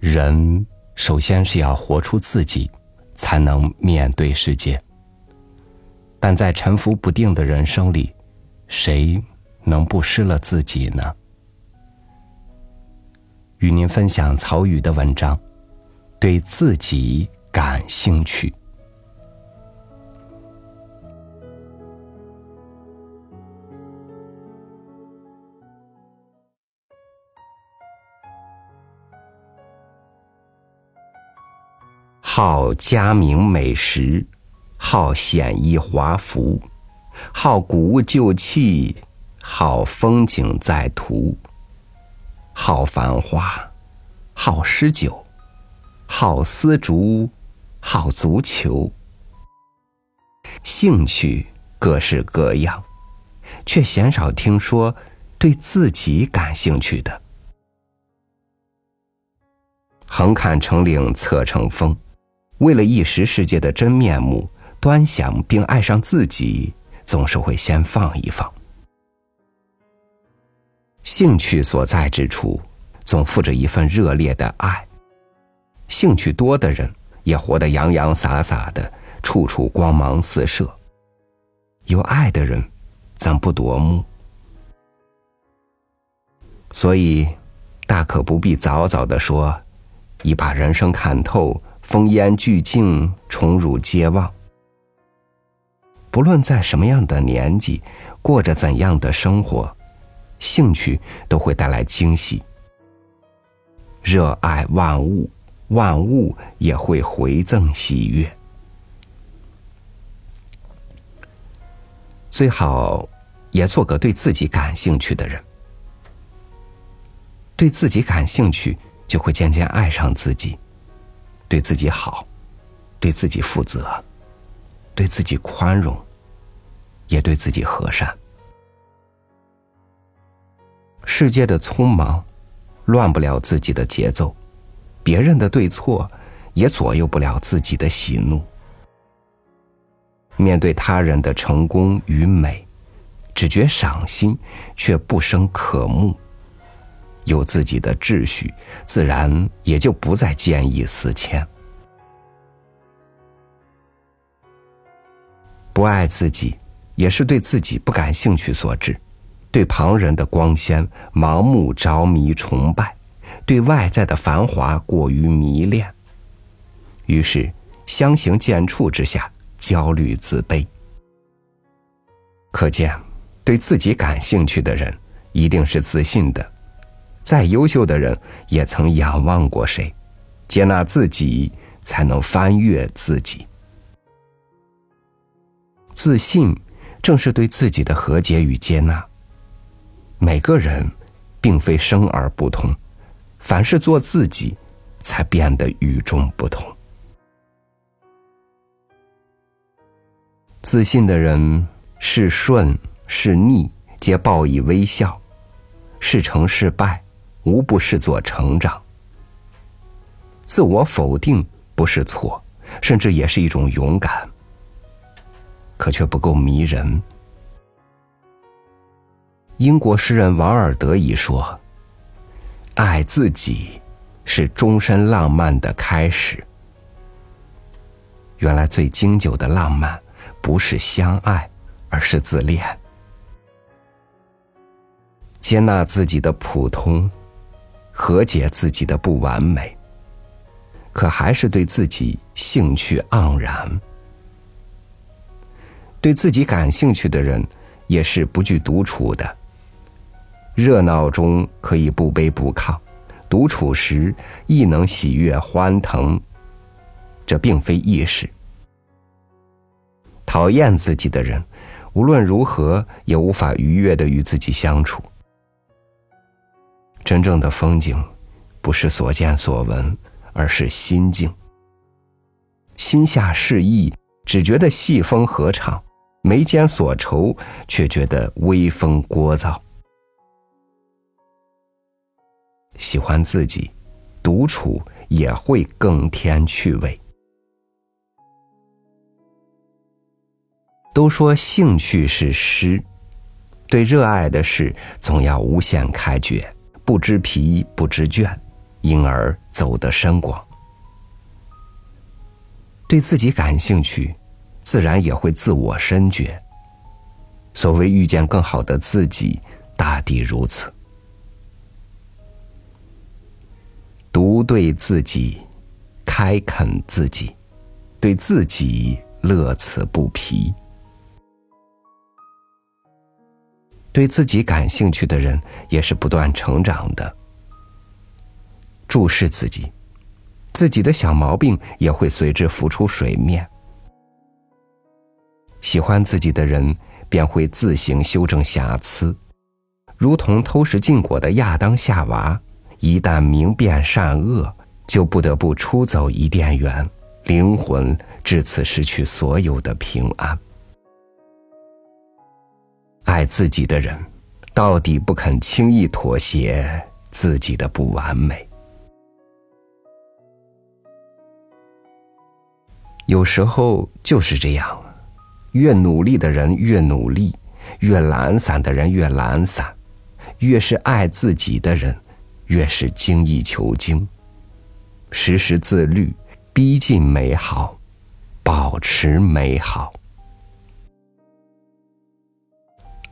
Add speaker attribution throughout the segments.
Speaker 1: 人首先是要活出自己，才能面对世界。但在沉浮不定的人生里，谁能不失了自己呢？与您分享曹禺的文章，对自己感兴趣。好佳名美食，好显衣华服，好古物旧器，好风景在途，好繁花，好诗酒，好丝竹，好足球。兴趣各式各样，却鲜少听说对自己感兴趣的。横看成岭侧成峰。为了一时世界的真面目，端详并爱上自己，总是会先放一放。兴趣所在之处，总附着一份热烈的爱。兴趣多的人，也活得洋洋洒洒的，处处光芒四射。有爱的人，怎不夺目？所以，大可不必早早的说，已把人生看透。烽烟俱净，宠辱皆忘。不论在什么样的年纪，过着怎样的生活，兴趣都会带来惊喜。热爱万物，万物也会回赠喜悦。最好也做个对自己感兴趣的人。对自己感兴趣，就会渐渐爱上自己。对自己好，对自己负责，对自己宽容，也对自己和善。世界的匆忙，乱不了自己的节奏；别人的对错，也左右不了自己的喜怒。面对他人的成功与美，只觉赏心，却不生渴慕。有自己的秩序，自然也就不再见异思迁。不爱自己，也是对自己不感兴趣所致；对旁人的光鲜盲目着迷崇拜，对外在的繁华过于迷恋，于是相形见绌之下焦虑自卑。可见，对自己感兴趣的人一定是自信的。再优秀的人也曾仰望过谁，接纳自己，才能翻越自己。自信正是对自己的和解与接纳。每个人并非生而不同，凡是做自己，才变得与众不同。自信的人，是顺是逆，皆报以微笑；是成是败。无不视作成长。自我否定不是错，甚至也是一种勇敢，可却不够迷人。英国诗人王尔德已说：“爱自己是终身浪漫的开始。”原来最经久的浪漫，不是相爱，而是自恋，接纳自己的普通。和解自己的不完美，可还是对自己兴趣盎然。对自己感兴趣的人，也是不惧独处的。热闹中可以不卑不亢，独处时亦能喜悦欢腾。这并非易事。讨厌自己的人，无论如何也无法愉悦的与自己相处。真正的风景，不是所见所闻，而是心境。心下适意，只觉得细风和畅；眉间所愁，却觉得微风聒噪。喜欢自己，独处也会更添趣味。都说兴趣是诗，对热爱的事，总要无限开掘。不知疲，不知倦，因而走得深广。对自己感兴趣，自然也会自我深觉。所谓遇见更好的自己，大抵如此。独对自己，开垦自己，对自己乐此不疲。对自己感兴趣的人，也是不断成长的。注视自己，自己的小毛病也会随之浮出水面。喜欢自己的人，便会自行修正瑕疵，如同偷食禁果的亚当夏娃，一旦明辨善恶，就不得不出走伊甸园，灵魂至此失去所有的平安。爱自己的人，到底不肯轻易妥协自己的不完美。有时候就是这样，越努力的人越努力，越懒散的人越懒散，越是爱自己的人，越是精益求精。时时自律，逼近美好，保持美好。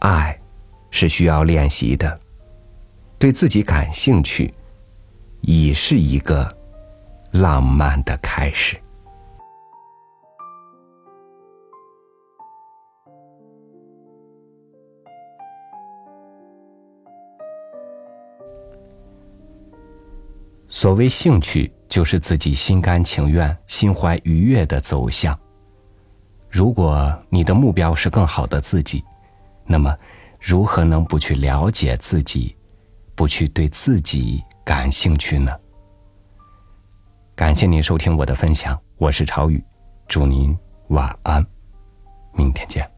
Speaker 1: 爱，是需要练习的。对自己感兴趣，已是一个浪漫的开始。所谓兴趣，就是自己心甘情愿、心怀愉悦的走向。如果你的目标是更好的自己。那么，如何能不去了解自己，不去对自己感兴趣呢？感谢您收听我的分享，我是朝宇，祝您晚安，明天见。